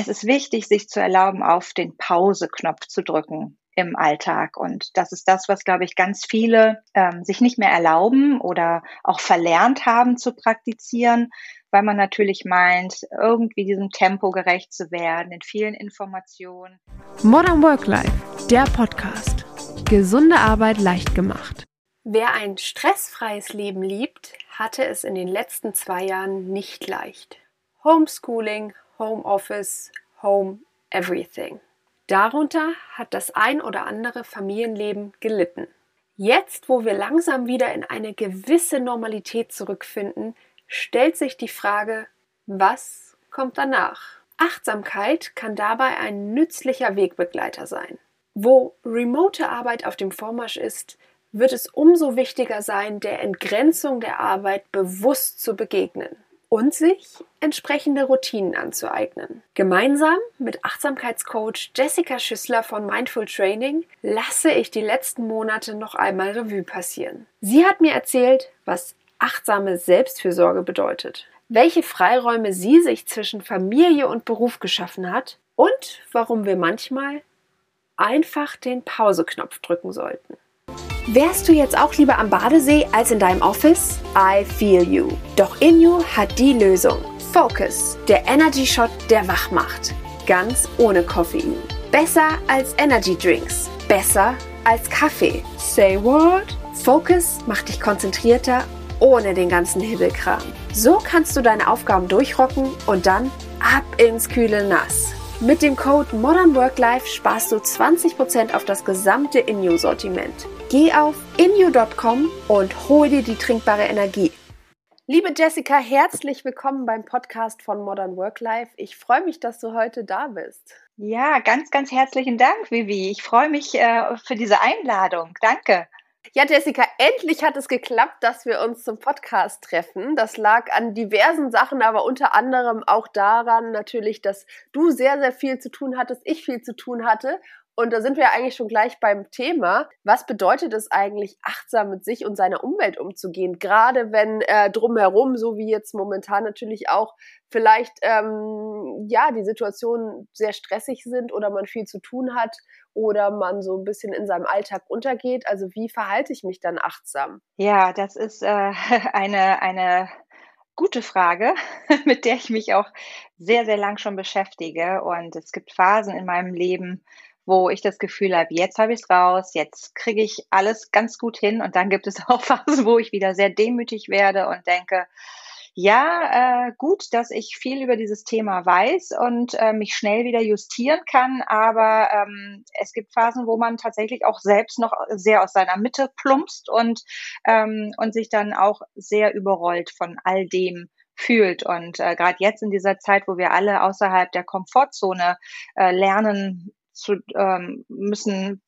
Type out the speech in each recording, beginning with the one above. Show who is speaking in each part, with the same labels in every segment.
Speaker 1: es ist wichtig, sich zu erlauben, auf den Pause-Knopf zu drücken im Alltag. Und das ist das, was, glaube ich, ganz viele ähm, sich nicht mehr erlauben oder auch verlernt haben zu praktizieren, weil man natürlich meint, irgendwie diesem Tempo gerecht zu werden, in vielen Informationen.
Speaker 2: Modern Work Life, der Podcast. Gesunde Arbeit leicht gemacht.
Speaker 3: Wer ein stressfreies Leben liebt, hatte es in den letzten zwei Jahren nicht leicht. Homeschooling, Homeoffice, Home, Everything. Darunter hat das ein oder andere Familienleben gelitten. Jetzt, wo wir langsam wieder in eine gewisse Normalität zurückfinden, stellt sich die Frage, was kommt danach? Achtsamkeit kann dabei ein nützlicher Wegbegleiter sein. Wo remote Arbeit auf dem Vormarsch ist, wird es umso wichtiger sein, der Entgrenzung der Arbeit bewusst zu begegnen und sich entsprechende Routinen anzueignen. Gemeinsam mit Achtsamkeitscoach Jessica Schüssler von Mindful Training lasse ich die letzten Monate noch einmal Revue passieren. Sie hat mir erzählt, was achtsame Selbstfürsorge bedeutet, welche Freiräume sie sich zwischen Familie und Beruf geschaffen hat und warum wir manchmal einfach den Pauseknopf drücken sollten. Wärst du jetzt auch lieber am Badesee als in deinem Office? I feel you. Doch InU hat die Lösung. Focus, der Energy Shot, der wach macht. Ganz ohne Koffein. Besser als Energy Drinks. Besser als Kaffee. Say what? Focus macht dich konzentrierter ohne den ganzen Hibbelkram. So kannst du deine Aufgaben durchrocken und dann ab ins kühle Nass. Mit dem Code Modern Work Life sparst du 20% auf das gesamte InU-Sortiment. Geh auf inu.com und hol dir die trinkbare Energie. Liebe Jessica, herzlich willkommen beim Podcast von Modern Work Life. Ich freue mich, dass du heute da bist.
Speaker 1: Ja, ganz, ganz herzlichen Dank, Vivi. Ich freue mich äh, für diese Einladung. Danke.
Speaker 3: Ja, Jessica, endlich hat es geklappt, dass wir uns zum Podcast treffen. Das lag an diversen Sachen, aber unter anderem auch daran natürlich, dass du sehr, sehr viel zu tun hattest, ich viel zu tun hatte und da sind wir eigentlich schon gleich beim Thema. Was bedeutet es eigentlich, achtsam mit sich und seiner Umwelt umzugehen? Gerade wenn äh, drumherum, so wie jetzt momentan natürlich auch, vielleicht ähm, ja die Situationen sehr stressig sind oder man viel zu tun hat oder man so ein bisschen in seinem Alltag untergeht. Also wie verhalte ich mich dann achtsam?
Speaker 1: Ja, das ist äh, eine eine gute Frage, mit der ich mich auch sehr, sehr lang schon beschäftige. Und es gibt Phasen in meinem Leben, wo ich das Gefühl habe, jetzt habe ich es raus, jetzt kriege ich alles ganz gut hin. Und dann gibt es auch Phasen, wo ich wieder sehr demütig werde und denke, ja, äh, gut, dass ich viel über dieses Thema weiß und äh, mich schnell wieder justieren kann, aber ähm, es gibt Phasen, wo man tatsächlich auch selbst noch sehr aus seiner Mitte plumpst und, ähm, und sich dann auch sehr überrollt von all dem fühlt. Und äh, gerade jetzt in dieser Zeit, wo wir alle außerhalb der Komfortzone äh, lernen zu ähm, müssen,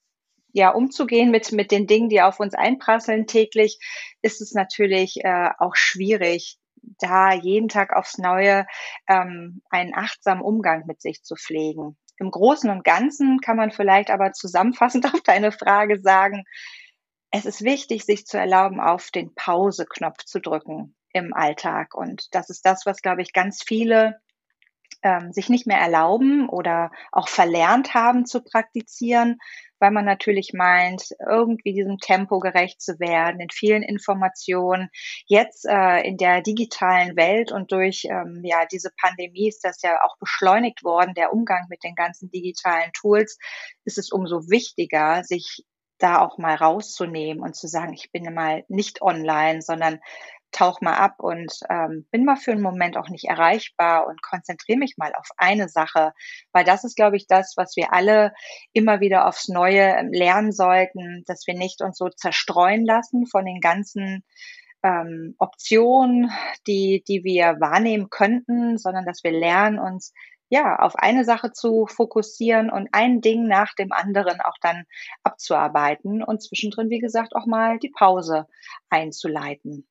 Speaker 1: ja, umzugehen mit, mit den Dingen, die auf uns einprasseln täglich, ist es natürlich äh, auch schwierig, da jeden Tag aufs Neue ähm, einen achtsamen Umgang mit sich zu pflegen. Im Großen und Ganzen kann man vielleicht aber zusammenfassend auf deine Frage sagen, es ist wichtig, sich zu erlauben, auf den Pause-Knopf zu drücken im Alltag. Und das ist das, was, glaube ich, ganz viele ähm, sich nicht mehr erlauben oder auch verlernt haben zu praktizieren, weil man natürlich meint, irgendwie diesem Tempo gerecht zu werden, in vielen Informationen. Jetzt äh, in der digitalen Welt und durch ähm, ja diese Pandemie ist das ja auch beschleunigt worden, der Umgang mit den ganzen digitalen Tools, ist es umso wichtiger, sich da auch mal rauszunehmen und zu sagen, ich bin mal nicht online, sondern tauch mal ab und ähm, bin mal für einen Moment auch nicht erreichbar und konzentriere mich mal auf eine Sache, weil das ist, glaube ich, das, was wir alle immer wieder aufs Neue ähm, lernen sollten, dass wir nicht uns so zerstreuen lassen von den ganzen ähm, Optionen, die, die wir wahrnehmen könnten, sondern dass wir lernen, uns ja, auf eine Sache zu fokussieren und ein Ding nach dem anderen auch dann abzuarbeiten und zwischendrin, wie gesagt, auch mal die Pause einzuleiten.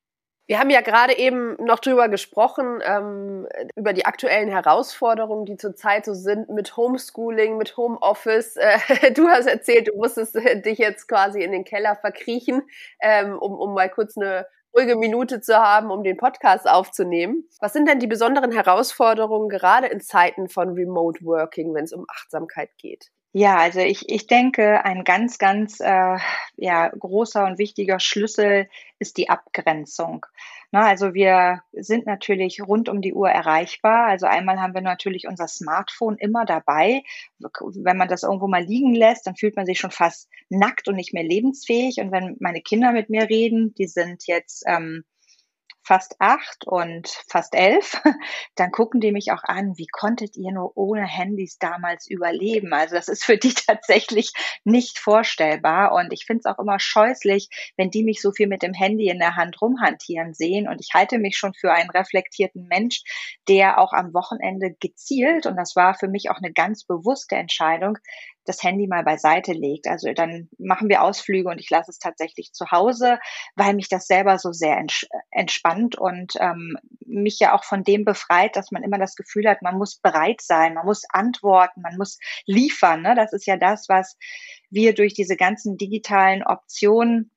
Speaker 3: Wir haben ja gerade eben noch drüber gesprochen, ähm, über die aktuellen Herausforderungen, die zurzeit so sind mit Homeschooling, mit Homeoffice. Äh, du hast erzählt, du musstest äh, dich jetzt quasi in den Keller verkriechen, ähm, um, um mal kurz eine ruhige Minute zu haben, um den Podcast aufzunehmen. Was sind denn die besonderen Herausforderungen gerade in Zeiten von Remote Working, wenn es um Achtsamkeit geht?
Speaker 1: Ja, also ich, ich denke, ein ganz, ganz äh, ja, großer und wichtiger Schlüssel ist die Abgrenzung. Na, also wir sind natürlich rund um die Uhr erreichbar. Also einmal haben wir natürlich unser Smartphone immer dabei. Wenn man das irgendwo mal liegen lässt, dann fühlt man sich schon fast nackt und nicht mehr lebensfähig. Und wenn meine Kinder mit mir reden, die sind jetzt ähm, fast acht und fast elf, dann gucken die mich auch an, wie konntet ihr nur ohne Handys damals überleben? Also das ist für die tatsächlich nicht vorstellbar. Und ich finde es auch immer scheußlich, wenn die mich so viel mit dem Handy in der Hand rumhantieren sehen. Und ich halte mich schon für einen reflektierten Mensch, der auch am Wochenende gezielt, und das war für mich auch eine ganz bewusste Entscheidung, das Handy mal beiseite legt. Also dann machen wir Ausflüge und ich lasse es tatsächlich zu Hause, weil mich das selber so sehr entspannt und ähm, mich ja auch von dem befreit, dass man immer das Gefühl hat, man muss bereit sein, man muss antworten, man muss liefern. Ne? Das ist ja das, was wir durch diese ganzen digitalen Optionen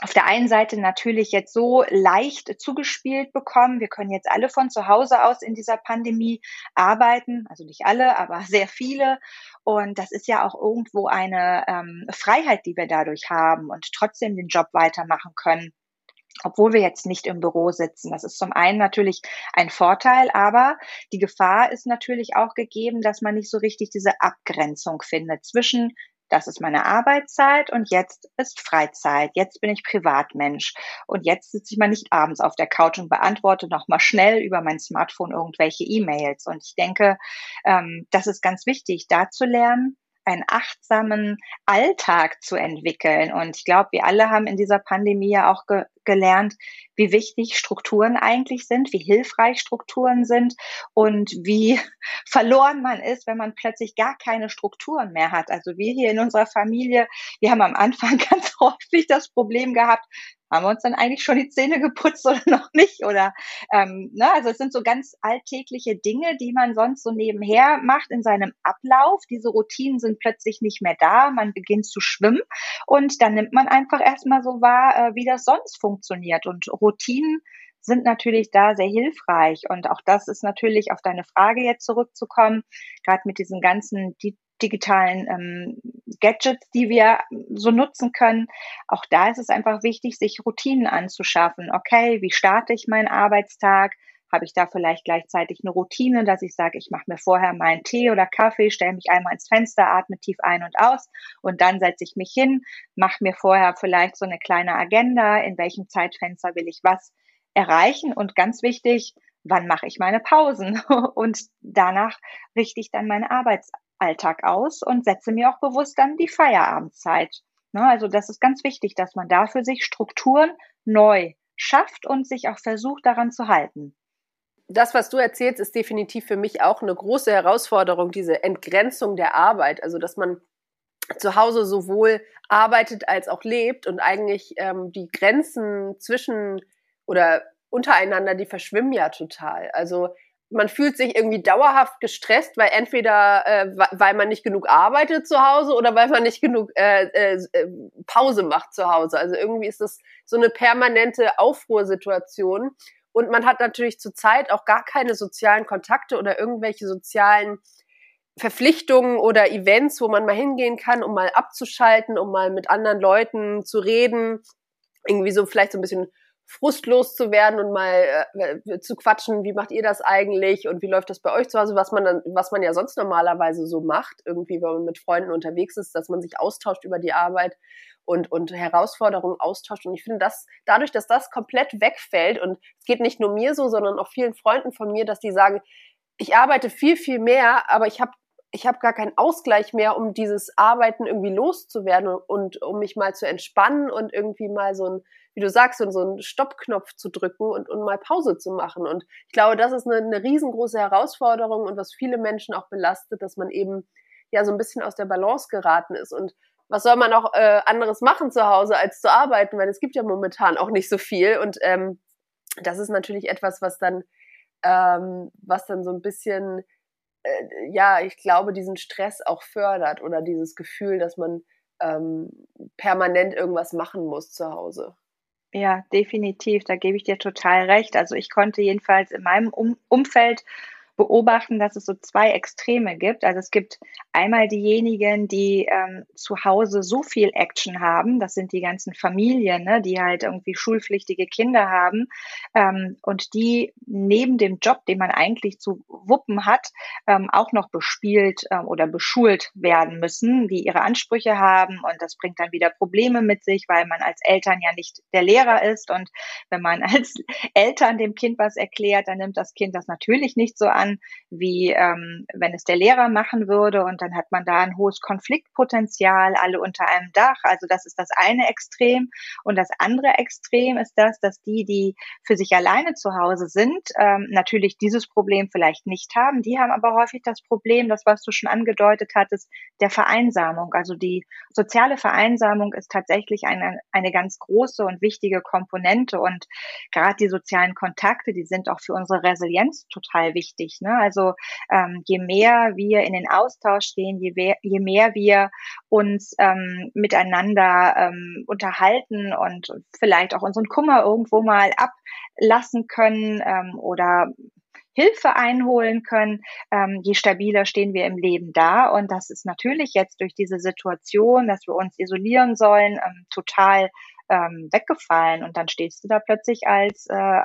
Speaker 1: auf der einen Seite natürlich jetzt so leicht zugespielt bekommen. Wir können jetzt alle von zu Hause aus in dieser Pandemie arbeiten, also nicht alle, aber sehr viele. Und das ist ja auch irgendwo eine ähm, Freiheit, die wir dadurch haben und trotzdem den Job weitermachen können obwohl wir jetzt nicht im Büro sitzen. Das ist zum einen natürlich ein Vorteil, aber die Gefahr ist natürlich auch gegeben, dass man nicht so richtig diese Abgrenzung findet zwischen das ist meine Arbeitszeit und jetzt ist Freizeit. Jetzt bin ich Privatmensch. Und jetzt sitze ich mal nicht abends auf der Couch und beantworte nochmal schnell über mein Smartphone irgendwelche E-Mails. Und ich denke, ähm, das ist ganz wichtig, da zu lernen, einen achtsamen Alltag zu entwickeln. Und ich glaube, wir alle haben in dieser Pandemie ja auch ge gelernt, wie wichtig Strukturen eigentlich sind, wie hilfreich Strukturen sind und wie verloren man ist, wenn man plötzlich gar keine Strukturen mehr hat. Also wir hier in unserer Familie, wir haben am Anfang ganz häufig das Problem gehabt, haben wir uns dann eigentlich schon die Zähne geputzt oder noch nicht? Oder ähm, ne, also es sind so ganz alltägliche Dinge, die man sonst so nebenher macht in seinem Ablauf. Diese Routinen sind plötzlich nicht mehr da, man beginnt zu schwimmen und dann nimmt man einfach erstmal so wahr, äh, wie das sonst funktioniert. Und Routinen sind natürlich da sehr hilfreich. Und auch das ist natürlich auf deine Frage jetzt zurückzukommen, gerade mit diesen ganzen digitalen ähm, Gadgets, die wir so nutzen können. Auch da ist es einfach wichtig, sich Routinen anzuschaffen. Okay, wie starte ich meinen Arbeitstag? Habe ich da vielleicht gleichzeitig eine Routine, dass ich sage, ich mache mir vorher meinen Tee oder Kaffee, stelle mich einmal ins Fenster, atme tief ein und aus und dann setze ich mich hin, mache mir vorher vielleicht so eine kleine Agenda, in welchem Zeitfenster will ich was erreichen und ganz wichtig, wann mache ich meine Pausen und danach richte ich dann meine Arbeits Alltag aus und setze mir auch bewusst dann die Feierabendzeit. Ne, also das ist ganz wichtig, dass man da für sich Strukturen neu schafft und sich auch versucht, daran zu halten.
Speaker 3: Das, was du erzählst, ist definitiv für mich auch eine große Herausforderung, diese Entgrenzung der Arbeit. Also, dass man zu Hause sowohl arbeitet als auch lebt und eigentlich ähm, die Grenzen zwischen oder untereinander, die verschwimmen ja total. Also man fühlt sich irgendwie dauerhaft gestresst, weil entweder äh, weil man nicht genug arbeitet zu Hause oder weil man nicht genug äh, äh, äh, Pause macht zu Hause. Also irgendwie ist das so eine permanente Aufruhrsituation. Und man hat natürlich zurzeit auch gar keine sozialen Kontakte oder irgendwelche sozialen Verpflichtungen oder Events, wo man mal hingehen kann, um mal abzuschalten, um mal mit anderen Leuten zu reden, irgendwie so vielleicht so ein bisschen frustlos zu werden und mal äh, zu quatschen, wie macht ihr das eigentlich und wie läuft das bei euch zu Hause, was man dann, was man ja sonst normalerweise so macht, irgendwie, wenn man mit Freunden unterwegs ist, dass man sich austauscht über die Arbeit und, und Herausforderungen austauscht. Und ich finde, dass dadurch, dass das komplett wegfällt, und es geht nicht nur mir so, sondern auch vielen Freunden von mir, dass die sagen, ich arbeite viel, viel mehr, aber ich habe ich habe gar keinen Ausgleich mehr, um dieses Arbeiten irgendwie loszuwerden und, und um mich mal zu entspannen und irgendwie mal so ein wie du sagst, so, so einen Stoppknopf zu drücken und, und mal Pause zu machen. Und ich glaube, das ist eine, eine riesengroße Herausforderung und was viele Menschen auch belastet, dass man eben ja so ein bisschen aus der Balance geraten ist. Und was soll man auch äh, anderes machen zu Hause, als zu arbeiten, weil es gibt ja momentan auch nicht so viel. Und ähm, das ist natürlich etwas, was dann, ähm, was dann so ein bisschen, äh, ja, ich glaube, diesen Stress auch fördert oder dieses Gefühl, dass man ähm, permanent irgendwas machen muss zu Hause.
Speaker 1: Ja, definitiv. Da gebe ich dir total recht. Also ich konnte jedenfalls in meinem um Umfeld beobachten, dass es so zwei Extreme gibt. Also es gibt einmal diejenigen, die ähm, zu Hause so viel Action haben, das sind die ganzen Familien, ne, die halt irgendwie schulpflichtige Kinder haben. Ähm, und die neben dem Job, den man eigentlich zu wuppen hat, ähm, auch noch bespielt ähm, oder beschult werden müssen, die ihre Ansprüche haben. Und das bringt dann wieder Probleme mit sich, weil man als Eltern ja nicht der Lehrer ist. Und wenn man als Eltern dem Kind was erklärt, dann nimmt das Kind das natürlich nicht so an an, wie ähm, wenn es der Lehrer machen würde. Und dann hat man da ein hohes Konfliktpotenzial, alle unter einem Dach. Also das ist das eine Extrem. Und das andere Extrem ist das, dass die, die für sich alleine zu Hause sind, ähm, natürlich dieses Problem vielleicht nicht haben. Die haben aber häufig das Problem, das was du schon angedeutet hattest, der Vereinsamung. Also die soziale Vereinsamung ist tatsächlich eine, eine ganz große und wichtige Komponente. Und gerade die sozialen Kontakte, die sind auch für unsere Resilienz total wichtig wichtig. Ne? Also ähm, je mehr wir in den Austausch gehen, je, je mehr wir uns ähm, miteinander ähm, unterhalten und vielleicht auch unseren Kummer irgendwo mal ablassen können ähm, oder Hilfe einholen können, ähm, je stabiler stehen wir im Leben da. Und das ist natürlich jetzt durch diese Situation, dass wir uns isolieren sollen, ähm, total ähm, weggefallen. Und dann stehst du da plötzlich als äh,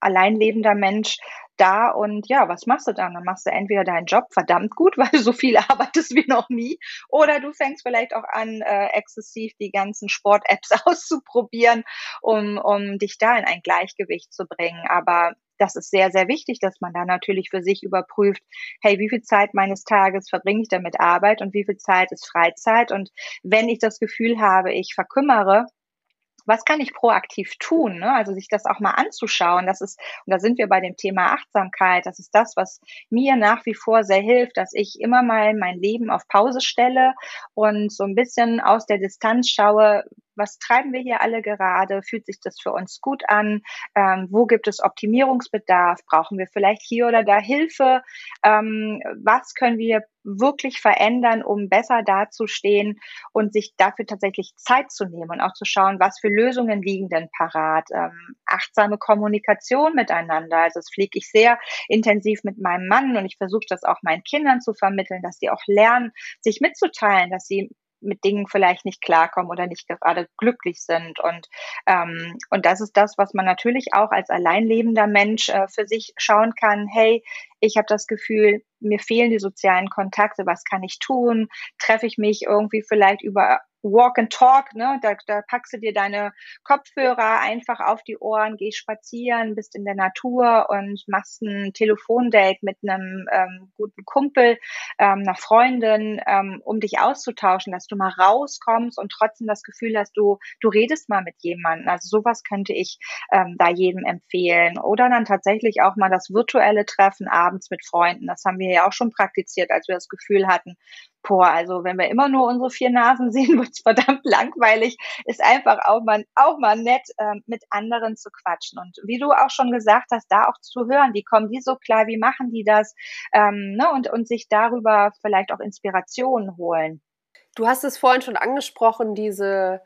Speaker 1: alleinlebender Mensch da und ja, was machst du dann? Dann machst du entweder deinen Job verdammt gut, weil du so viel arbeitest wie noch nie, oder du fängst vielleicht auch an, äh, exzessiv die ganzen Sport-Apps auszuprobieren, um, um dich da in ein Gleichgewicht zu bringen. Aber das ist sehr, sehr wichtig, dass man da natürlich für sich überprüft, hey, wie viel Zeit meines Tages verbringe ich damit Arbeit und wie viel Zeit ist Freizeit? Und wenn ich das Gefühl habe, ich verkümmere, was kann ich proaktiv tun? Ne? Also sich das auch mal anzuschauen. Das ist, und da sind wir bei dem Thema Achtsamkeit. Das ist das, was mir nach wie vor sehr hilft, dass ich immer mal mein Leben auf Pause stelle und so ein bisschen aus der Distanz schaue, was treiben wir hier alle gerade? Fühlt sich das für uns gut an? Ähm, wo gibt es Optimierungsbedarf? Brauchen wir vielleicht hier oder da Hilfe? Ähm, was können wir wirklich verändern, um besser dazustehen und sich dafür tatsächlich Zeit zu nehmen und auch zu schauen, was für Lösungen liegen denn parat. Ähm, achtsame Kommunikation miteinander. Also das pflege ich sehr intensiv mit meinem Mann und ich versuche das auch meinen Kindern zu vermitteln, dass sie auch lernen, sich mitzuteilen, dass sie mit Dingen vielleicht nicht klarkommen oder nicht gerade glücklich sind. Und, ähm, und das ist das, was man natürlich auch als alleinlebender Mensch äh, für sich schauen kann. Hey, ich habe das Gefühl, mir fehlen die sozialen Kontakte, was kann ich tun? Treffe ich mich irgendwie vielleicht über Walk and Talk, ne? Da, da packst du dir deine Kopfhörer einfach auf die Ohren, gehst spazieren, bist in der Natur und machst ein Telefondate mit einem ähm, guten Kumpel, ähm, einer Freundin, ähm, um dich auszutauschen, dass du mal rauskommst und trotzdem das Gefühl hast, du, du redest mal mit jemandem. Also sowas könnte ich ähm, da jedem empfehlen. Oder dann tatsächlich auch mal das virtuelle Treffen abends mit Freunden. Das haben wir ja auch schon praktiziert, als wir das Gefühl hatten, boah, also wenn wir immer nur unsere vier Nasen sehen, wird's verdammt langweilig. Ist einfach auch mal, auch mal nett, ähm, mit anderen zu quatschen. Und wie du auch schon gesagt hast, da auch zu hören, wie kommen die so klar, wie machen die das? Ähm, ne? und, und sich darüber vielleicht auch Inspirationen holen.
Speaker 3: Du hast es vorhin schon angesprochen, diese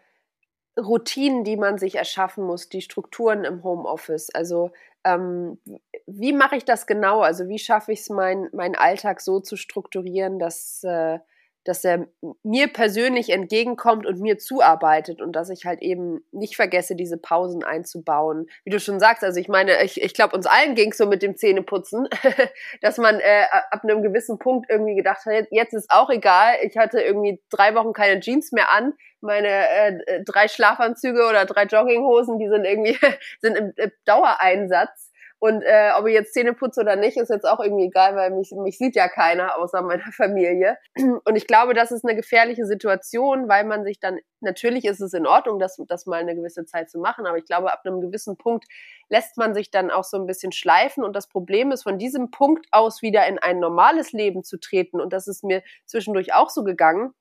Speaker 3: Routinen, die man sich erschaffen muss, die Strukturen im Homeoffice. Also ähm, wie mache ich das genau? Also wie schaffe ich es, mein, meinen Alltag so zu strukturieren, dass, äh, dass er mir persönlich entgegenkommt und mir zuarbeitet und dass ich halt eben nicht vergesse, diese Pausen einzubauen. Wie du schon sagst, also ich meine, ich, ich glaube, uns allen ging so mit dem Zähneputzen, dass man äh, ab einem gewissen Punkt irgendwie gedacht hat, jetzt ist auch egal, ich hatte irgendwie drei Wochen keine Jeans mehr an, meine äh, drei Schlafanzüge oder drei Jogginghosen, die sind irgendwie sind im, im Dauereinsatz und äh, ob ich jetzt Zähne putze oder nicht, ist jetzt auch irgendwie egal, weil mich, mich sieht ja keiner außer meiner Familie. Und ich glaube, das ist eine gefährliche Situation, weil man sich dann, natürlich ist es in Ordnung, das, das mal eine gewisse Zeit zu machen, aber ich glaube, ab einem gewissen Punkt lässt man sich dann auch so ein bisschen schleifen. Und das Problem ist, von diesem Punkt aus wieder in ein normales Leben zu treten. Und das ist mir zwischendurch auch so gegangen,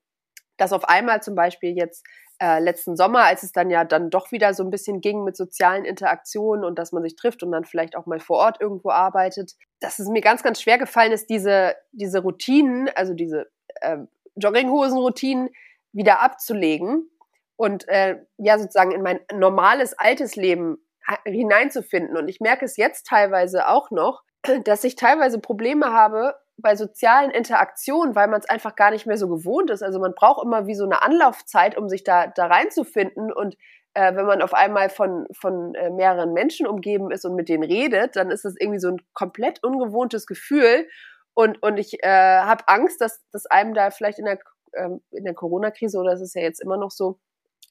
Speaker 3: dass auf einmal zum Beispiel jetzt äh, letzten Sommer, als es dann ja dann doch wieder so ein bisschen ging mit sozialen Interaktionen und dass man sich trifft und dann vielleicht auch mal vor Ort irgendwo arbeitet, dass es mir ganz, ganz schwer gefallen ist, diese, diese Routinen, also diese äh, Jogginghosen-Routinen wieder abzulegen und äh, ja sozusagen in mein normales altes Leben hineinzufinden. Und ich merke es jetzt teilweise auch noch, dass ich teilweise Probleme habe bei sozialen Interaktionen, weil man es einfach gar nicht mehr so gewohnt ist. Also man braucht immer wie so eine Anlaufzeit, um sich da, da reinzufinden. Und äh, wenn man auf einmal von, von äh, mehreren Menschen umgeben ist und mit denen redet, dann ist das irgendwie so ein komplett ungewohntes Gefühl. Und, und ich äh, habe Angst, dass, dass einem da vielleicht in der, ähm, der Corona-Krise, oder es ist ja jetzt immer noch so,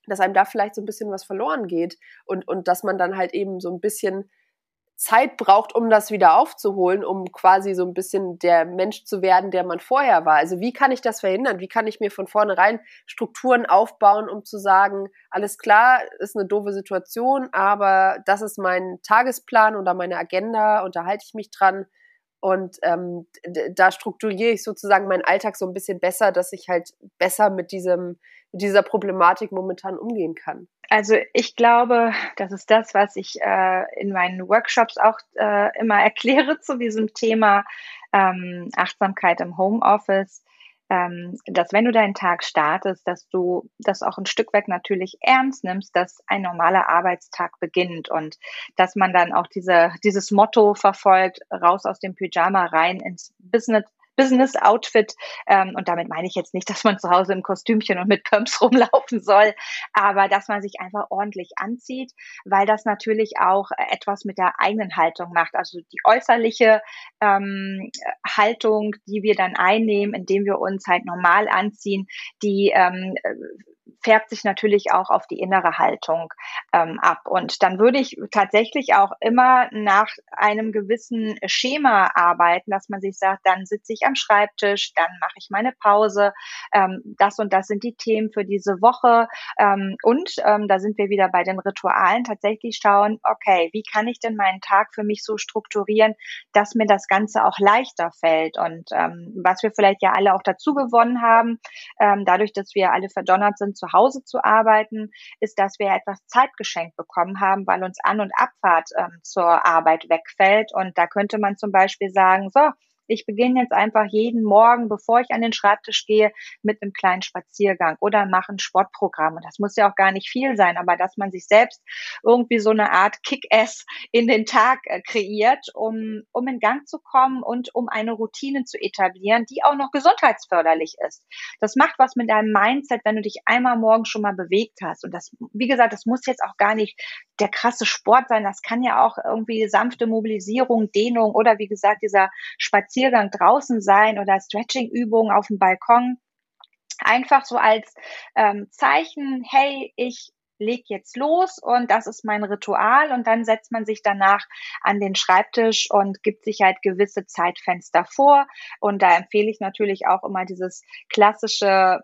Speaker 3: dass einem da vielleicht so ein bisschen was verloren geht und, und dass man dann halt eben so ein bisschen Zeit braucht, um das wieder aufzuholen, um quasi so ein bisschen der Mensch zu werden, der man vorher war. Also wie kann ich das verhindern? Wie kann ich mir von vornherein Strukturen aufbauen, um zu sagen, alles klar, ist eine doofe Situation, aber das ist mein Tagesplan oder meine Agenda und da halte ich mich dran. Und ähm, da strukturiere ich sozusagen meinen Alltag so ein bisschen besser, dass ich halt besser mit diesem, mit dieser Problematik momentan umgehen kann.
Speaker 1: Also ich glaube, das ist das, was ich äh, in meinen Workshops auch äh, immer erkläre zu diesem Thema ähm, Achtsamkeit im Homeoffice ähm, dass wenn du deinen Tag startest, dass du das auch ein Stück weit natürlich ernst nimmst, dass ein normaler Arbeitstag beginnt und dass man dann auch diese, dieses Motto verfolgt, raus aus dem Pyjama rein ins Business, Business-Outfit. Ähm, und damit meine ich jetzt nicht, dass man zu Hause im Kostümchen und mit Pumps rumlaufen soll, aber dass man sich einfach ordentlich anzieht, weil das natürlich auch etwas mit der eigenen Haltung macht. Also die äußerliche ähm, Haltung, die wir dann einnehmen, indem wir uns halt normal anziehen, die ähm, färbt sich natürlich auch auf die innere Haltung ähm, ab. Und dann würde ich tatsächlich auch immer nach einem gewissen Schema arbeiten, dass man sich sagt, dann sitze ich am Schreibtisch, dann mache ich meine Pause, ähm, das und das sind die Themen für diese Woche. Ähm, und ähm, da sind wir wieder bei den Ritualen, tatsächlich schauen, okay, wie kann ich denn meinen Tag für mich so strukturieren, dass mir das Ganze auch leichter fällt. Und ähm, was wir vielleicht ja alle auch dazu gewonnen haben, ähm, dadurch, dass wir alle verdonnert sind, zu Hause zu arbeiten, ist, dass wir etwas Zeit geschenkt bekommen haben, weil uns An- und Abfahrt ähm, zur Arbeit wegfällt. Und da könnte man zum Beispiel sagen, so, ich beginne jetzt einfach jeden Morgen, bevor ich an den Schreibtisch gehe, mit einem kleinen Spaziergang oder mache ein Sportprogramm. Und das muss ja auch gar nicht viel sein, aber dass man sich selbst irgendwie so eine Art Kick-Ass in den Tag äh, kreiert, um, um in Gang zu kommen und um eine Routine zu etablieren, die auch noch gesundheitsförderlich ist. Das macht was mit deinem Mindset, wenn du dich einmal morgen schon mal bewegt hast. Und das, wie gesagt, das muss jetzt auch gar nicht der krasse Sport sein. Das kann ja auch irgendwie sanfte Mobilisierung, Dehnung oder wie gesagt, dieser Spaziergang Spaziergang draußen sein oder Stretching-Übungen auf dem Balkon. Einfach so als ähm, Zeichen, hey, ich leg jetzt los und das ist mein Ritual und dann setzt man sich danach an den Schreibtisch und gibt sich halt gewisse Zeitfenster vor und da empfehle ich natürlich auch immer dieses klassische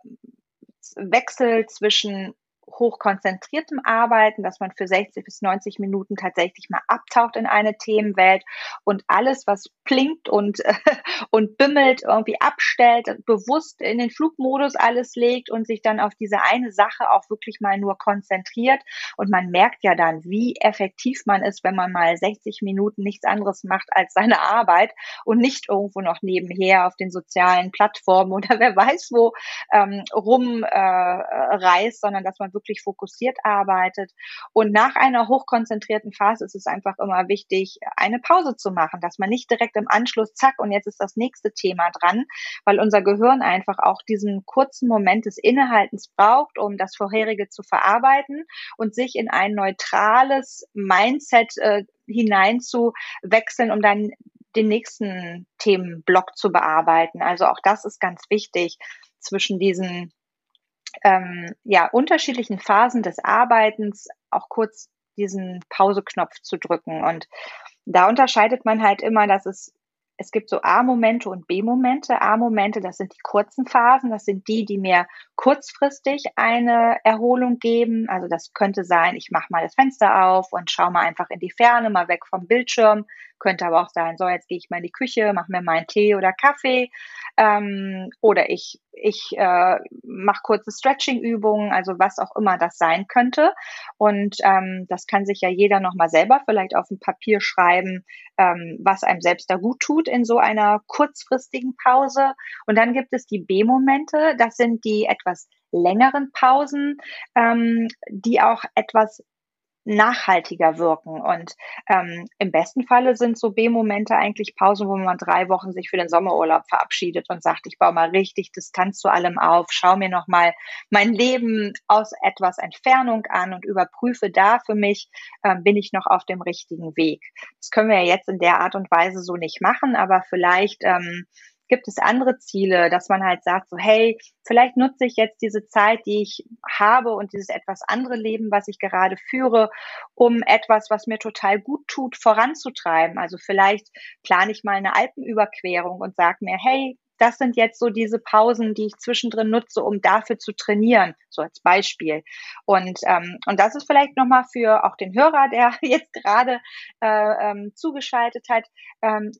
Speaker 1: Wechsel zwischen hochkonzentriertem Arbeiten, dass man für 60 bis 90 Minuten tatsächlich mal abtaucht in eine Themenwelt und alles, was plinkt und, und bimmelt, irgendwie abstellt, bewusst in den Flugmodus alles legt und sich dann auf diese eine Sache auch wirklich mal nur konzentriert. Und man merkt ja dann, wie effektiv man ist, wenn man mal 60 Minuten nichts anderes macht als seine Arbeit und nicht irgendwo noch nebenher auf den sozialen Plattformen oder wer weiß wo ähm, rumreist, äh, sondern dass man wirklich fokussiert arbeitet. Und nach einer hochkonzentrierten Phase ist es einfach immer wichtig, eine Pause zu machen, dass man nicht direkt im Anschluss, zack, und jetzt ist das nächste Thema dran, weil unser Gehirn einfach auch diesen kurzen Moment des Innehaltens braucht, um das vorherige zu verarbeiten und sich in ein neutrales Mindset äh, hineinzuwechseln, um dann den nächsten Themenblock zu bearbeiten. Also auch das ist ganz wichtig zwischen diesen ähm, ja, unterschiedlichen Phasen des Arbeitens auch kurz diesen Pauseknopf zu drücken. Und da unterscheidet man halt immer, dass es es gibt so A-Momente und B-Momente. A-Momente, das sind die kurzen Phasen, das sind die, die mir kurzfristig eine Erholung geben. Also das könnte sein, ich mache mal das Fenster auf und schaue mal einfach in die Ferne, mal weg vom Bildschirm, Könnte aber auch sein, so jetzt gehe ich mal in die Küche, mache mir meinen Tee oder Kaffee ähm, oder ich, ich äh, mache kurze Stretching-Übungen, also was auch immer das sein könnte. Und ähm, das kann sich ja jeder nochmal selber vielleicht auf ein Papier schreiben, ähm, was einem selbst da gut tut in so einer kurzfristigen Pause. Und dann gibt es die B-Momente, das sind die etwas längeren Pausen, ähm, die auch etwas nachhaltiger wirken. Und ähm, im besten Falle sind so B-Momente eigentlich Pausen, wo man drei Wochen sich für den Sommerurlaub verabschiedet und sagt, ich baue mal richtig Distanz zu allem auf, schaue mir nochmal mein Leben aus etwas Entfernung an und überprüfe da für mich, ähm, bin ich noch auf dem richtigen Weg. Das können wir ja jetzt in der Art und Weise so nicht machen, aber vielleicht ähm, gibt es andere Ziele, dass man halt sagt, so, hey, vielleicht nutze ich jetzt diese Zeit, die ich habe und dieses etwas andere Leben, was ich gerade führe, um etwas, was mir total gut tut, voranzutreiben. Also vielleicht plane ich mal eine Alpenüberquerung und sage mir, hey, das sind jetzt so diese Pausen, die ich zwischendrin nutze, um dafür zu trainieren, so als Beispiel. Und, ähm, und das ist vielleicht nochmal für auch den Hörer, der jetzt gerade äh, ähm, zugeschaltet hat, ähm,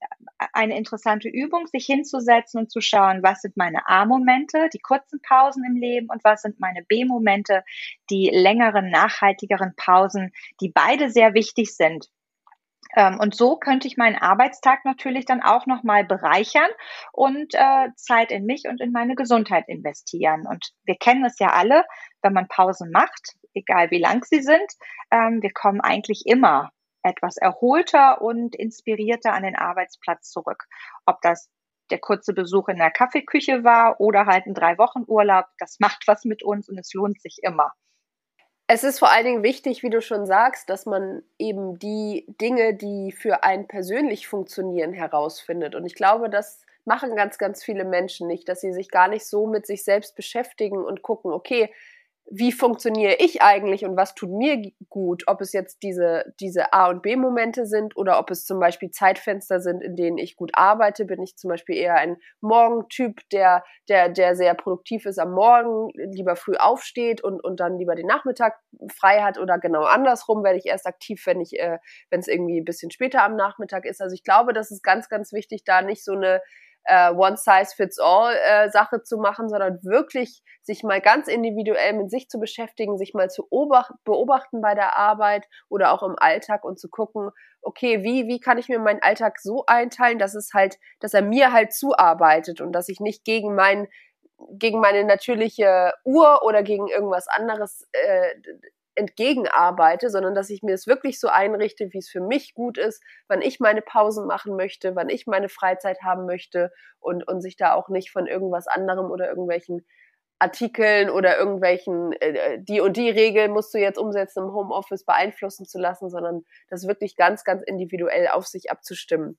Speaker 1: eine interessante Übung, sich hinzusetzen und zu schauen, was sind meine A-Momente, die kurzen Pausen im Leben und was sind meine B-Momente, die längeren, nachhaltigeren Pausen, die beide sehr wichtig sind und so könnte ich meinen Arbeitstag natürlich dann auch nochmal bereichern und äh, Zeit in mich und in meine Gesundheit investieren. Und wir kennen es ja alle, wenn man Pausen macht, egal wie lang sie sind, ähm, wir kommen eigentlich immer etwas erholter und inspirierter an den Arbeitsplatz zurück. Ob das der kurze Besuch in der Kaffeeküche war oder halt ein drei Wochen Urlaub, das macht was mit uns und es lohnt sich immer.
Speaker 3: Es ist vor allen Dingen wichtig, wie du schon sagst, dass man eben die Dinge, die für einen persönlich funktionieren, herausfindet. Und ich glaube, das machen ganz, ganz viele Menschen nicht, dass sie sich gar nicht so mit sich selbst beschäftigen und gucken, okay, wie funktioniere ich eigentlich und was tut mir gut, ob es jetzt diese, diese A- und B-Momente sind oder ob es zum Beispiel Zeitfenster sind, in denen ich gut arbeite, bin ich zum Beispiel eher ein Morgentyp, der, der, der sehr produktiv ist am Morgen, lieber früh aufsteht und, und dann lieber den Nachmittag frei hat? Oder genau andersrum werde ich erst aktiv, wenn ich, äh, wenn es irgendwie ein bisschen später am Nachmittag ist. Also ich glaube, das ist ganz, ganz wichtig, da nicht so eine äh, One-Size-Fits-All-Sache äh, zu machen, sondern wirklich sich mal ganz individuell mit sich zu beschäftigen, sich mal zu beobachten bei der Arbeit oder auch im Alltag und zu gucken, okay, wie, wie kann ich mir meinen Alltag so einteilen, dass es halt, dass er mir halt zuarbeitet und dass ich nicht gegen mein gegen meine natürliche Uhr oder gegen irgendwas anderes äh, entgegenarbeite, sondern dass ich mir es wirklich so einrichte, wie es für mich gut ist, wann ich meine Pausen machen möchte, wann ich meine Freizeit haben möchte und, und sich da auch nicht von irgendwas anderem oder irgendwelchen Artikeln oder irgendwelchen, äh, die und die Regel musst du jetzt umsetzen im Homeoffice beeinflussen zu lassen, sondern das wirklich ganz, ganz individuell auf sich abzustimmen.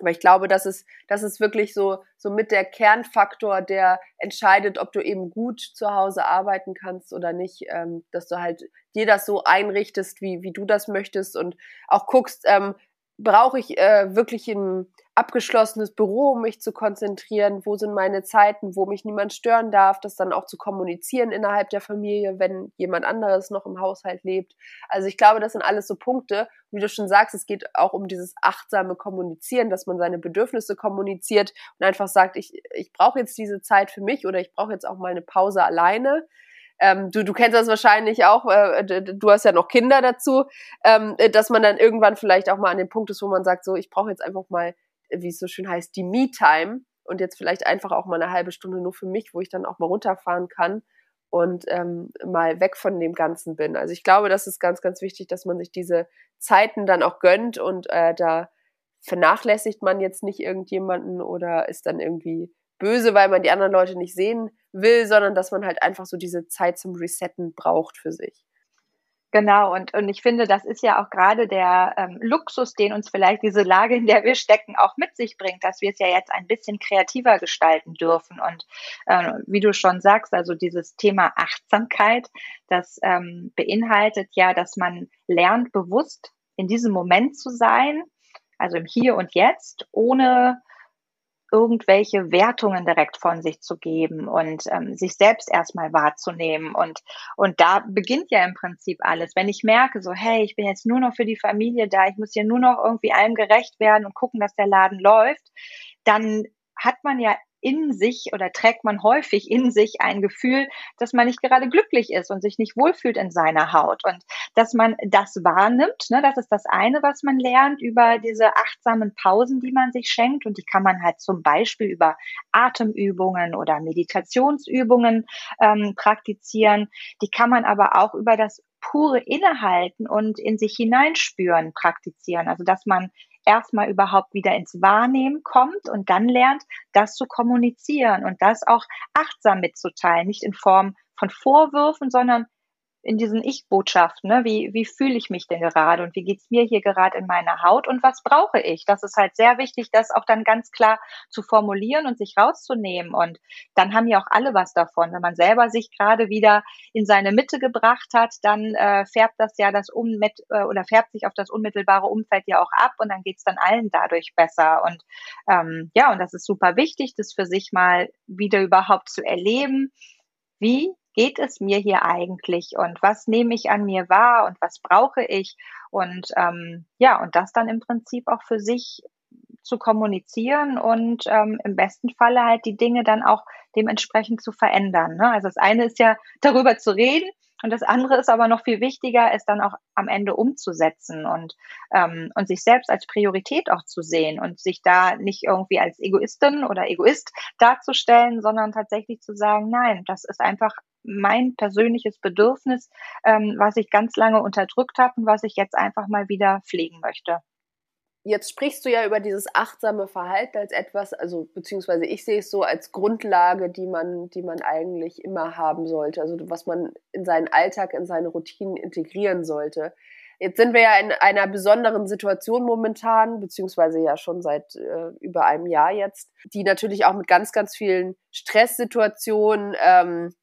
Speaker 3: Aber ich glaube, das ist, das ist wirklich so, so mit der Kernfaktor, der entscheidet, ob du eben gut zu Hause arbeiten kannst oder nicht, ähm, dass du halt dir das so einrichtest, wie, wie du das möchtest und auch guckst, ähm, brauche ich äh, wirklich ein abgeschlossenes Büro, um mich zu konzentrieren? Wo sind meine Zeiten, wo mich niemand stören darf? Das dann auch zu kommunizieren innerhalb der Familie, wenn jemand anderes noch im Haushalt lebt. Also ich glaube, das sind alles so Punkte. Wie du schon sagst, es geht auch um dieses achtsame Kommunizieren, dass man seine Bedürfnisse kommuniziert und einfach sagt, ich, ich brauche jetzt diese Zeit für mich oder ich brauche jetzt auch mal eine Pause alleine. Ähm, du, du kennst das wahrscheinlich auch, äh, du hast ja noch Kinder dazu, ähm, dass man dann irgendwann vielleicht auch mal an dem Punkt ist, wo man sagt, so, ich brauche jetzt einfach mal, wie es so schön heißt, die Me-Time und jetzt vielleicht einfach auch mal eine halbe Stunde nur für mich, wo ich dann auch mal runterfahren kann und ähm, mal weg von dem Ganzen bin. Also ich glaube, das ist ganz, ganz wichtig, dass man sich diese Zeiten dann auch gönnt und äh, da vernachlässigt man jetzt nicht irgendjemanden oder ist dann irgendwie böse, weil man die anderen Leute nicht sehen will, sondern dass man halt einfach so diese Zeit zum Resetten braucht für sich.
Speaker 1: Genau, und, und ich finde, das ist ja auch gerade der ähm, Luxus, den uns vielleicht diese Lage, in der wir stecken, auch mit sich bringt, dass wir es ja jetzt ein bisschen kreativer gestalten dürfen. Und äh, wie du schon sagst, also dieses Thema Achtsamkeit, das ähm, beinhaltet ja, dass man lernt, bewusst in diesem Moment zu sein, also im Hier und Jetzt, ohne irgendwelche Wertungen direkt von sich zu geben und ähm, sich selbst erstmal wahrzunehmen. Und, und da beginnt ja im Prinzip alles. Wenn ich merke, so, hey, ich bin jetzt nur noch für die Familie da, ich muss hier nur noch irgendwie allem gerecht werden und gucken, dass der Laden läuft, dann hat man ja in sich oder trägt man häufig in sich ein Gefühl, dass man nicht gerade glücklich ist und sich nicht wohlfühlt in seiner Haut. Und dass man das wahrnimmt, ne, das ist das eine, was man lernt über diese achtsamen Pausen, die man sich schenkt. Und die kann man halt zum Beispiel über Atemübungen oder Meditationsübungen ähm, praktizieren. Die kann man aber auch über das pure Innehalten und in sich hineinspüren praktizieren. Also dass man erstmal überhaupt wieder ins Wahrnehmen kommt und dann lernt, das zu kommunizieren und das auch achtsam mitzuteilen, nicht in Form von Vorwürfen, sondern in diesen Ich-Botschaften, ne? wie, wie fühle ich mich denn gerade und wie geht's mir hier gerade in meiner Haut und was brauche ich? Das ist halt sehr wichtig, das auch dann ganz klar zu formulieren und sich rauszunehmen. Und dann haben ja auch alle was davon. Wenn man selber sich gerade wieder in seine Mitte gebracht hat, dann äh, färbt das ja das Ummet äh, oder färbt sich auf das unmittelbare Umfeld ja auch ab und dann geht's dann allen dadurch besser. Und ähm, ja, und das ist super wichtig, das für sich mal wieder überhaupt zu erleben. Wie geht es mir hier eigentlich und was nehme ich an mir wahr und was brauche ich und ähm, ja und das dann im Prinzip auch für sich zu kommunizieren und ähm, im besten Falle halt die Dinge dann auch dementsprechend zu verändern. Ne? Also das eine ist ja darüber zu reden und das andere ist aber noch viel wichtiger, es dann auch am Ende umzusetzen und, ähm, und sich selbst als Priorität auch zu sehen und sich da nicht irgendwie als Egoistin oder Egoist darzustellen, sondern tatsächlich zu sagen, nein, das ist einfach mein persönliches Bedürfnis, ähm, was ich ganz lange unterdrückt habe und was ich jetzt einfach mal wieder pflegen möchte.
Speaker 3: Jetzt sprichst du ja über dieses achtsame Verhalten als etwas, also beziehungsweise ich sehe es so als Grundlage, die man, die man eigentlich immer haben sollte, also was man in seinen Alltag, in seine Routinen integrieren sollte. Jetzt sind wir ja in einer besonderen Situation momentan, beziehungsweise ja schon seit äh, über einem Jahr jetzt, die natürlich auch mit ganz, ganz vielen Stresssituationen ähm,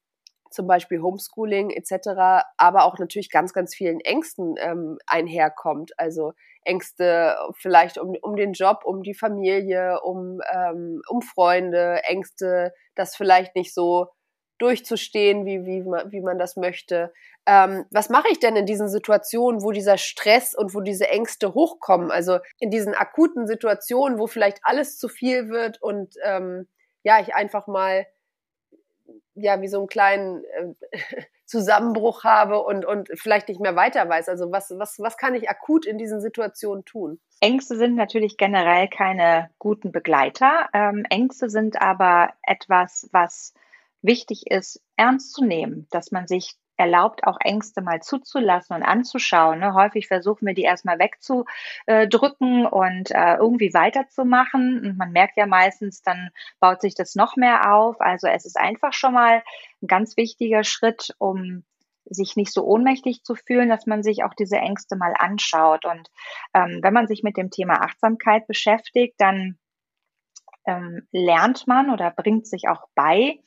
Speaker 3: zum Beispiel Homeschooling etc., aber auch natürlich ganz, ganz vielen Ängsten ähm, einherkommt. Also Ängste vielleicht um, um den Job, um die Familie, um, ähm, um Freunde, Ängste, das vielleicht nicht so durchzustehen, wie, wie, man, wie man das möchte. Ähm, was mache ich denn in diesen Situationen, wo dieser Stress und wo diese Ängste hochkommen? Also in diesen akuten Situationen, wo vielleicht alles zu viel wird und ähm, ja, ich einfach mal ja, wie so einen kleinen äh, Zusammenbruch habe und, und vielleicht nicht mehr weiter weiß. Also was, was, was kann ich akut in diesen Situationen tun?
Speaker 1: Ängste sind natürlich generell keine guten Begleiter. Ähm, Ängste sind aber etwas, was wichtig ist, ernst zu nehmen, dass man sich erlaubt, auch Ängste mal zuzulassen und anzuschauen. Ne? Häufig versuchen wir die erstmal wegzudrücken und äh, irgendwie weiterzumachen. Und man merkt ja meistens, dann baut sich das noch mehr auf. Also es ist einfach schon mal ein ganz wichtiger Schritt, um sich nicht so ohnmächtig zu fühlen, dass man sich auch diese Ängste mal anschaut. Und ähm, wenn man sich mit dem Thema Achtsamkeit beschäftigt, dann ähm, lernt man oder bringt sich auch bei,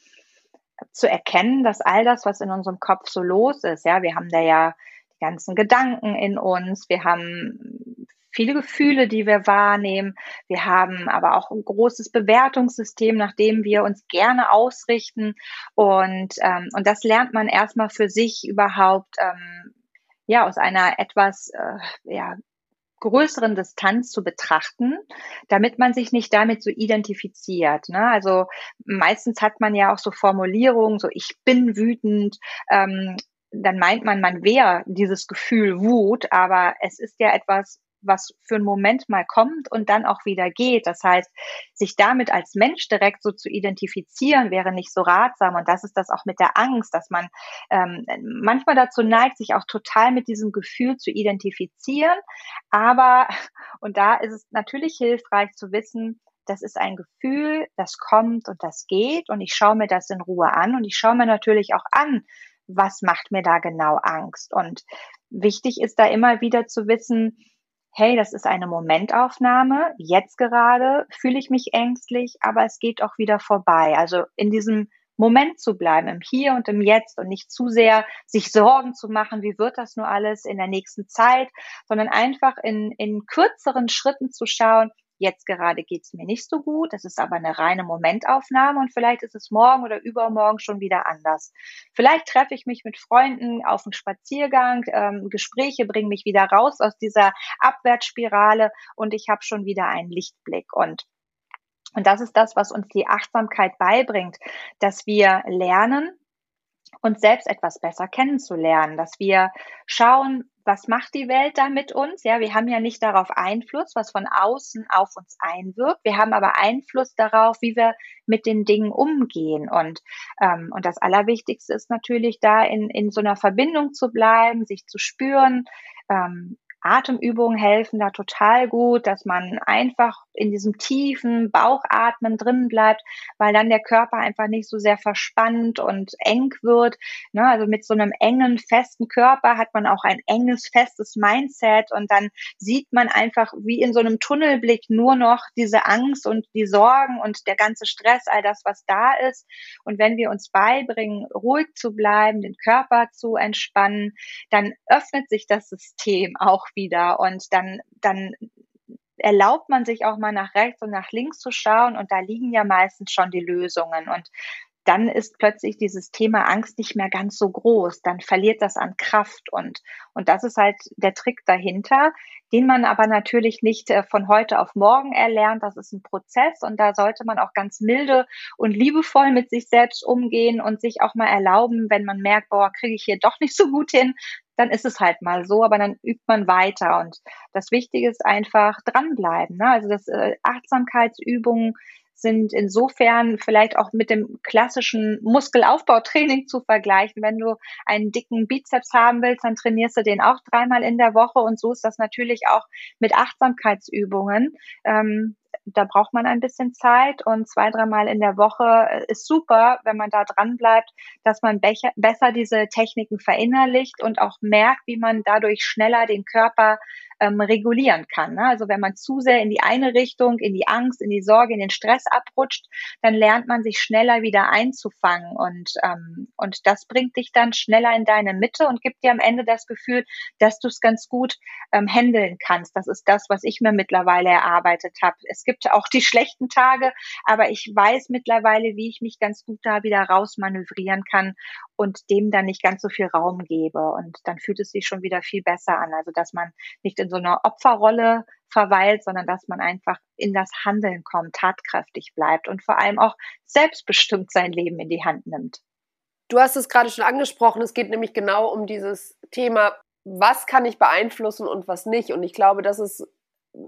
Speaker 1: zu erkennen, dass all das, was in unserem Kopf so los ist, ja, wir haben da ja die ganzen Gedanken in uns, wir haben viele Gefühle, die wir wahrnehmen. Wir haben aber auch ein großes Bewertungssystem, nach dem wir uns gerne ausrichten. Und, ähm, und das lernt man erstmal für sich überhaupt ähm, ja aus einer etwas äh, ja, größeren Distanz zu betrachten, damit man sich nicht damit so identifiziert. Ne? Also meistens hat man ja auch so Formulierungen, so ich bin wütend, ähm, dann meint man, man wäre dieses Gefühl Wut, aber es ist ja etwas was für einen Moment mal kommt und dann auch wieder geht. Das heißt, sich damit als Mensch direkt so zu identifizieren, wäre nicht so ratsam. Und das ist das auch mit der Angst, dass man ähm, manchmal dazu neigt, sich auch total mit diesem Gefühl zu identifizieren. Aber, und da ist es natürlich hilfreich zu wissen, das ist ein Gefühl, das kommt und das geht und ich schaue mir das in Ruhe an und ich schaue mir natürlich auch an, was macht mir da genau Angst. Und wichtig ist da immer wieder zu wissen, hey, das ist eine Momentaufnahme, jetzt gerade fühle ich mich ängstlich, aber es geht auch wieder vorbei. Also in diesem Moment zu bleiben, im Hier und im Jetzt und nicht zu sehr sich Sorgen zu machen, wie wird das nur alles in der nächsten Zeit, sondern einfach in, in kürzeren Schritten zu schauen, jetzt gerade geht's mir nicht so gut, das ist aber eine reine Momentaufnahme und vielleicht ist es morgen oder übermorgen schon wieder anders. Vielleicht treffe ich mich mit Freunden auf einen Spaziergang, ähm, Gespräche bringen mich wieder raus aus dieser Abwärtsspirale und ich habe schon wieder einen Lichtblick und und das ist das, was uns die Achtsamkeit beibringt, dass wir lernen, uns selbst etwas besser kennenzulernen, dass wir schauen, was macht die Welt da mit uns? Ja, wir haben ja nicht darauf Einfluss, was von außen auf uns einwirkt. Wir haben aber Einfluss darauf, wie wir mit den Dingen umgehen. Und, ähm, und das Allerwichtigste ist natürlich da in, in so einer Verbindung zu bleiben, sich zu spüren, ähm, Atemübungen helfen da total gut, dass man einfach in diesem tiefen Bauchatmen drin bleibt, weil dann der Körper einfach nicht so sehr verspannt und eng wird. Ne? Also mit so einem engen, festen Körper hat man auch ein enges, festes Mindset und dann sieht man einfach wie in so einem Tunnelblick nur noch diese Angst und die Sorgen und der ganze Stress, all das, was da ist. Und wenn wir uns beibringen, ruhig zu bleiben, den Körper zu entspannen, dann öffnet sich das System auch wieder und dann, dann erlaubt man sich auch mal nach rechts und nach links zu schauen und da liegen ja meistens schon die Lösungen und dann ist plötzlich dieses Thema Angst nicht mehr ganz so groß. Dann verliert das an Kraft und, und das ist halt der Trick dahinter, den man aber natürlich nicht äh, von heute auf morgen erlernt. Das ist ein Prozess und da sollte man auch ganz milde und liebevoll mit sich selbst umgehen und sich auch mal erlauben, wenn man merkt, boah, kriege ich hier doch nicht so gut hin, dann ist es halt mal so, aber dann übt man weiter. Und das Wichtige ist einfach dranbleiben. Ne? Also das äh, Achtsamkeitsübungen sind insofern vielleicht auch mit dem klassischen Muskelaufbautraining zu vergleichen. Wenn du einen dicken Bizeps haben willst, dann trainierst du den auch dreimal in der Woche. Und so ist das natürlich auch mit Achtsamkeitsübungen. Ähm, da braucht man ein bisschen Zeit und zwei, dreimal in der Woche äh, ist super, wenn man da dran bleibt, dass man besser diese Techniken verinnerlicht und auch merkt, wie man dadurch schneller den Körper ähm, regulieren kann. Ne? Also wenn man zu sehr in die eine Richtung, in die Angst, in die Sorge, in den Stress abrutscht, dann lernt man sich schneller wieder einzufangen und ähm, und das bringt dich dann schneller in deine Mitte und gibt dir am Ende das Gefühl, dass du es ganz gut ähm, handeln kannst. Das ist das, was ich mir mittlerweile erarbeitet habe. Es gibt auch die schlechten Tage, aber ich weiß mittlerweile, wie ich mich ganz gut da wieder rausmanövrieren kann und dem dann nicht ganz so viel Raum gebe. Und dann fühlt es sich schon wieder viel besser an. Also dass man nicht in so einer Opferrolle verweilt, sondern dass man einfach in das Handeln kommt, tatkräftig bleibt und vor allem auch selbstbestimmt sein Leben in die Hand nimmt.
Speaker 3: Du hast es gerade schon angesprochen, es geht nämlich genau um dieses Thema, was kann ich beeinflussen und was nicht. Und ich glaube, das ist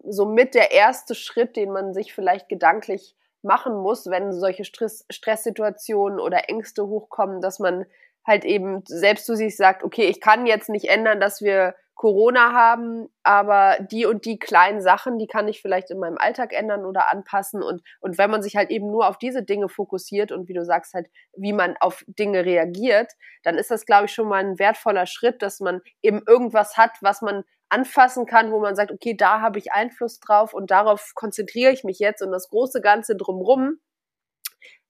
Speaker 3: somit der erste Schritt, den man sich vielleicht gedanklich machen muss, wenn solche Stress, Stresssituationen oder Ängste hochkommen, dass man halt eben selbst zu sich sagt, okay, ich kann jetzt nicht ändern, dass wir Corona haben, aber die und die kleinen Sachen, die kann ich vielleicht in meinem Alltag ändern oder anpassen. Und, und wenn man sich halt eben nur auf diese Dinge fokussiert und wie du sagst halt, wie man auf Dinge reagiert, dann ist das, glaube ich, schon mal ein wertvoller Schritt, dass man eben irgendwas hat, was man anfassen kann, wo man sagt, okay, da habe ich Einfluss drauf und darauf konzentriere ich mich jetzt und das große Ganze drumrum,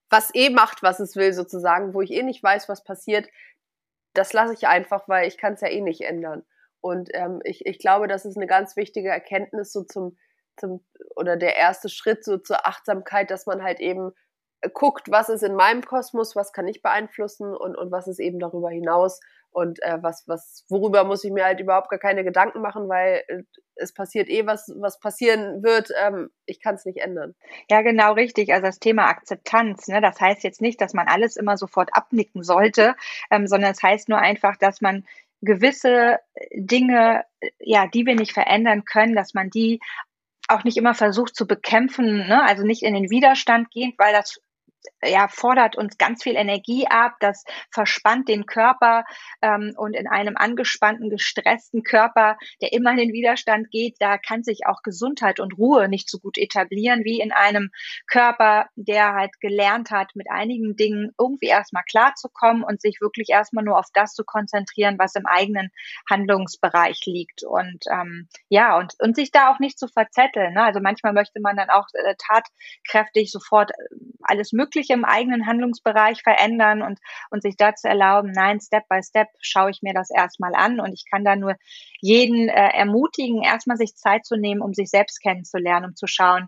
Speaker 3: was eh macht, was es will sozusagen, wo ich eh nicht weiß, was passiert, das lasse ich einfach, weil ich kann es ja eh nicht ändern. Und ähm, ich, ich glaube, das ist eine ganz wichtige Erkenntnis so zum, zum oder der erste Schritt so zur Achtsamkeit, dass man halt eben guckt, was ist in meinem Kosmos, was kann ich beeinflussen und, und was ist eben darüber hinaus und äh, was, was, worüber muss ich mir halt überhaupt gar keine Gedanken machen, weil äh, es passiert eh, was, was passieren wird, ähm, ich kann es nicht ändern.
Speaker 1: Ja, genau richtig. Also das Thema Akzeptanz, ne, das heißt jetzt nicht, dass man alles immer sofort abnicken sollte, ähm, sondern es das heißt nur einfach, dass man gewisse Dinge, ja, die wir nicht verändern können, dass man die auch nicht immer versucht zu bekämpfen, ne? also nicht in den Widerstand gehen, weil das ja, fordert uns ganz viel Energie ab, das verspannt den Körper ähm, und in einem angespannten, gestressten Körper, der immer in den Widerstand geht, da kann sich auch Gesundheit und Ruhe nicht so gut etablieren wie in einem Körper, der halt gelernt hat, mit einigen Dingen irgendwie erstmal klarzukommen und sich wirklich erstmal nur auf das zu konzentrieren, was im eigenen Handlungsbereich liegt. Und ähm, ja, und, und sich da auch nicht zu verzetteln. Ne? Also manchmal möchte man dann auch äh, tatkräftig sofort äh, alles Mögliche wirklich im eigenen Handlungsbereich verändern und, und sich dazu erlauben, nein, Step by Step schaue ich mir das erstmal an und ich kann da nur jeden äh, ermutigen, erstmal sich Zeit zu nehmen, um sich selbst kennenzulernen, um zu schauen,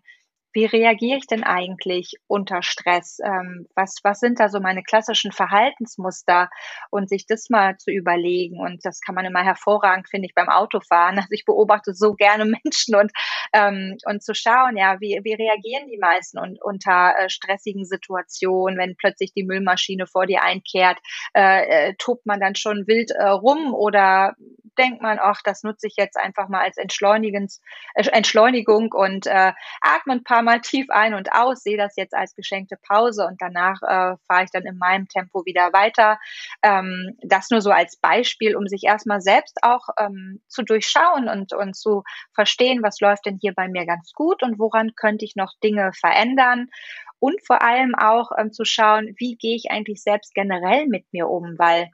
Speaker 1: wie reagiere ich denn eigentlich unter Stress? Ähm, was, was sind da so meine klassischen Verhaltensmuster? Und sich das mal zu überlegen. Und das kann man immer hervorragend, finde ich, beim Autofahren. Also ich beobachte so gerne Menschen und, ähm, und zu schauen, ja, wie, wie reagieren die meisten und, unter äh, stressigen Situationen, wenn plötzlich die Müllmaschine vor dir einkehrt, äh, äh, tobt man dann schon wild äh, rum oder denkt man, ach, das nutze ich jetzt einfach mal als Entschleunigens, äh, Entschleunigung und äh, atme ein paar Mal tief ein und aus, sehe das jetzt als geschenkte Pause und danach äh, fahre ich dann in meinem Tempo wieder weiter. Ähm, das nur so als Beispiel, um sich erstmal selbst auch ähm, zu durchschauen und, und zu verstehen, was läuft denn hier bei mir ganz gut und woran könnte ich noch Dinge verändern und vor allem auch ähm, zu schauen, wie gehe ich eigentlich selbst generell mit mir um, weil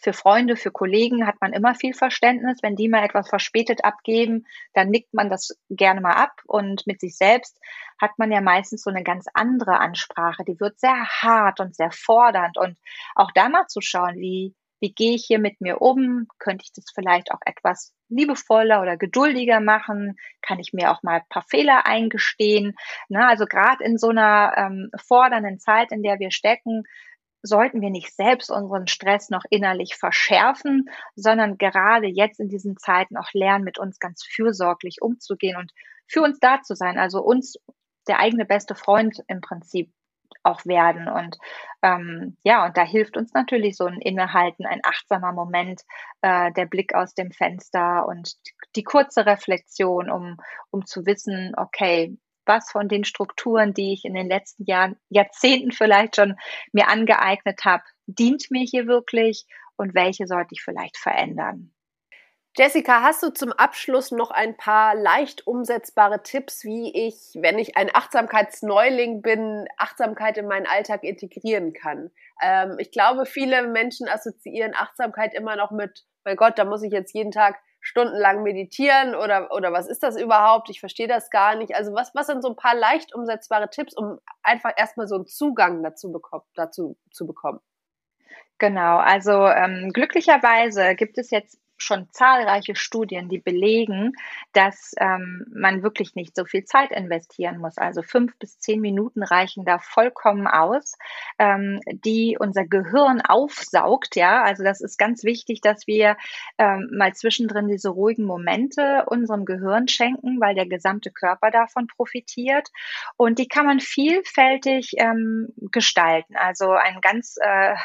Speaker 1: für Freunde, für Kollegen hat man immer viel Verständnis. Wenn die mal etwas verspätet abgeben, dann nickt man das gerne mal ab. Und mit sich selbst hat man ja meistens so eine ganz andere Ansprache. Die wird sehr hart und sehr fordernd. Und auch da mal zu schauen, wie, wie gehe ich hier mit mir um? Könnte ich das vielleicht auch etwas liebevoller oder geduldiger machen? Kann ich mir auch mal ein paar Fehler eingestehen? Na, also gerade in so einer ähm, fordernden Zeit, in der wir stecken, sollten wir nicht selbst unseren Stress noch innerlich verschärfen, sondern gerade jetzt in diesen Zeiten auch lernen, mit uns ganz fürsorglich umzugehen und für uns da zu sein, also uns der eigene beste Freund im Prinzip auch werden. Und ähm, ja, und da hilft uns natürlich so ein Innehalten, ein achtsamer Moment, äh, der Blick aus dem Fenster und die kurze Reflexion, um, um zu wissen, okay, was von den Strukturen, die ich in den letzten Jahren, Jahrzehnten vielleicht schon mir angeeignet habe, dient mir hier wirklich und welche sollte ich vielleicht verändern.
Speaker 3: Jessica, hast du zum Abschluss noch ein paar leicht umsetzbare Tipps, wie ich, wenn ich ein Achtsamkeitsneuling bin, Achtsamkeit in meinen Alltag integrieren kann? Ähm, ich glaube, viele Menschen assoziieren Achtsamkeit immer noch mit, mein Gott, da muss ich jetzt jeden Tag stundenlang meditieren oder, oder was ist das überhaupt? Ich verstehe das gar nicht. Also was, was sind so ein paar leicht umsetzbare Tipps, um einfach erstmal so einen Zugang dazu, bekommen, dazu zu bekommen?
Speaker 1: Genau, also ähm, glücklicherweise gibt es jetzt schon zahlreiche Studien, die belegen, dass ähm, man wirklich nicht so viel Zeit investieren muss. Also fünf bis zehn Minuten reichen da vollkommen aus, ähm, die unser Gehirn aufsaugt. Ja, also das ist ganz wichtig, dass wir ähm, mal zwischendrin diese ruhigen Momente unserem Gehirn schenken, weil der gesamte Körper davon profitiert. Und die kann man vielfältig ähm, gestalten. Also ein ganz äh,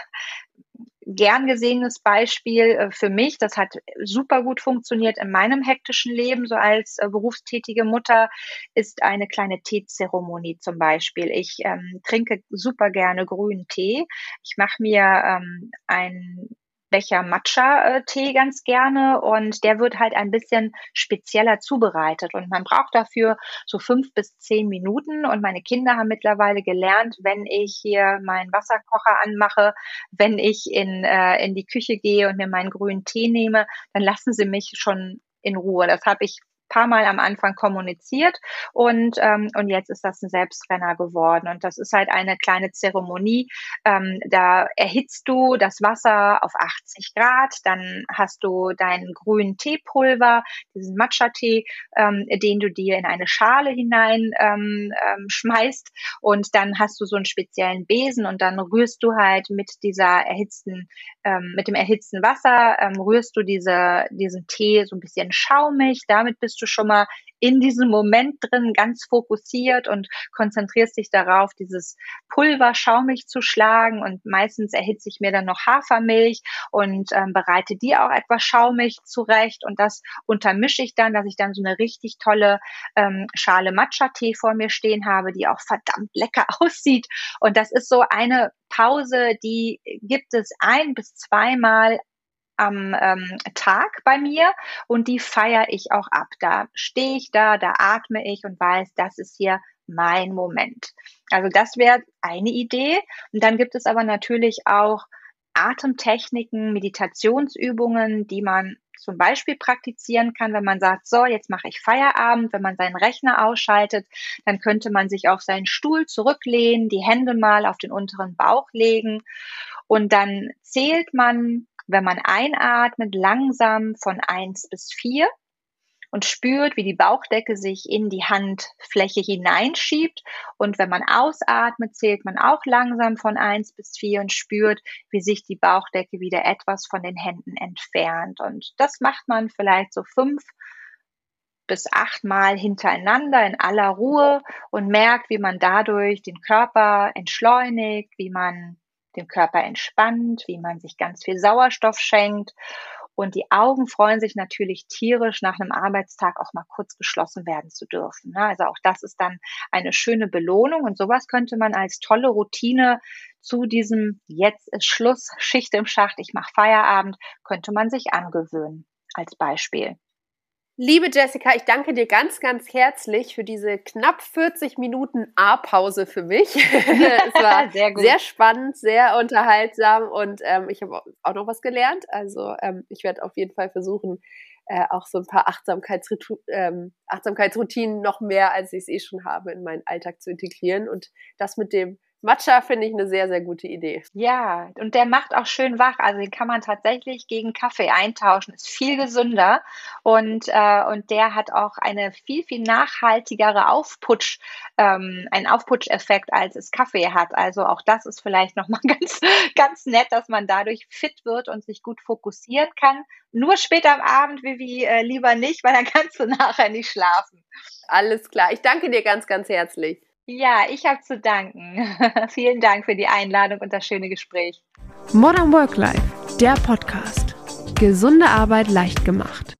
Speaker 1: gern gesehenes Beispiel äh, für mich. Das hat super gut funktioniert in meinem hektischen Leben, so als äh, berufstätige Mutter, ist eine kleine Teezeremonie zum Beispiel. Ich ähm, trinke super gerne grünen Tee. Ich mache mir ähm, ein Becher Matcha-Tee ganz gerne und der wird halt ein bisschen spezieller zubereitet und man braucht dafür so fünf bis zehn Minuten und meine Kinder haben mittlerweile gelernt, wenn ich hier meinen Wasserkocher anmache, wenn ich in, äh, in die Küche gehe und mir meinen grünen Tee nehme, dann lassen sie mich schon in Ruhe. Das habe ich paar Mal am Anfang kommuniziert und, ähm, und jetzt ist das ein Selbstrenner geworden. Und das ist halt eine kleine Zeremonie. Ähm, da erhitzt du das Wasser auf 80 Grad, dann hast du deinen grünen Teepulver, diesen Matcha-Tee, ähm, den du dir in eine Schale hinein ähm, ähm, schmeißt und dann hast du so einen speziellen Besen und dann rührst du halt mit dieser erhitzten, ähm, mit dem erhitzten Wasser, ähm, rührst du diese, diesen Tee so ein bisschen schaumig, damit bist du du schon mal in diesem Moment drin ganz fokussiert und konzentrierst dich darauf, dieses Pulver schaumig zu schlagen und meistens erhitze ich mir dann noch Hafermilch und ähm, bereite die auch etwas schaumig zurecht und das untermische ich dann, dass ich dann so eine richtig tolle ähm, Schale Matcha-Tee vor mir stehen habe, die auch verdammt lecker aussieht. Und das ist so eine Pause, die gibt es ein bis zweimal am ähm, Tag bei mir und die feiere ich auch ab. Da stehe ich da, da atme ich und weiß, das ist hier mein Moment. Also das wäre eine Idee. Und dann gibt es aber natürlich auch Atemtechniken, Meditationsübungen, die man zum Beispiel praktizieren kann, wenn man sagt, so, jetzt mache ich Feierabend, wenn man seinen Rechner ausschaltet, dann könnte man sich auf seinen Stuhl zurücklehnen, die Hände mal auf den unteren Bauch legen und dann zählt man, wenn man einatmet, langsam von eins bis vier und spürt, wie die Bauchdecke sich in die Handfläche hineinschiebt. Und wenn man ausatmet, zählt man auch langsam von eins bis vier und spürt, wie sich die Bauchdecke wieder etwas von den Händen entfernt. Und das macht man vielleicht so fünf bis achtmal hintereinander in aller Ruhe und merkt, wie man dadurch den Körper entschleunigt, wie man den Körper entspannt, wie man sich ganz viel Sauerstoff schenkt und die Augen freuen sich natürlich tierisch, nach einem Arbeitstag auch mal kurz geschlossen werden zu dürfen. Ne? Also auch das ist dann eine schöne Belohnung und sowas könnte man als tolle Routine zu diesem jetzt ist Schluss, Schicht im Schacht, ich mache Feierabend, könnte man sich angewöhnen als Beispiel.
Speaker 3: Liebe Jessica, ich danke dir ganz, ganz herzlich für diese knapp 40 Minuten A-Pause für mich. es war sehr, sehr, spannend, sehr unterhaltsam und ähm, ich habe auch noch was gelernt. Also ähm, ich werde auf jeden Fall versuchen, äh, auch so ein paar Achtsamkeitsritu ähm, Achtsamkeitsroutinen noch mehr, als ich es eh schon habe, in meinen Alltag zu integrieren. Und das mit dem Matcha finde ich eine sehr, sehr gute Idee.
Speaker 1: Ja, und der macht auch schön wach. Also den kann man tatsächlich gegen Kaffee eintauschen. Ist viel gesünder und, äh, und der hat auch eine viel, viel nachhaltigere Aufputsch, ähm, einen Aufputscheffekt, als es Kaffee hat. Also auch das ist vielleicht nochmal ganz, ganz nett, dass man dadurch fit wird und sich gut fokussieren kann. Nur später am Abend, Vivi, äh, lieber nicht, weil dann kannst du nachher nicht schlafen.
Speaker 3: Alles klar. Ich danke dir ganz, ganz herzlich.
Speaker 1: Ja, ich habe zu danken. Vielen Dank für die Einladung und das schöne Gespräch.
Speaker 2: Modern Work Life, der Podcast. Gesunde Arbeit leicht gemacht.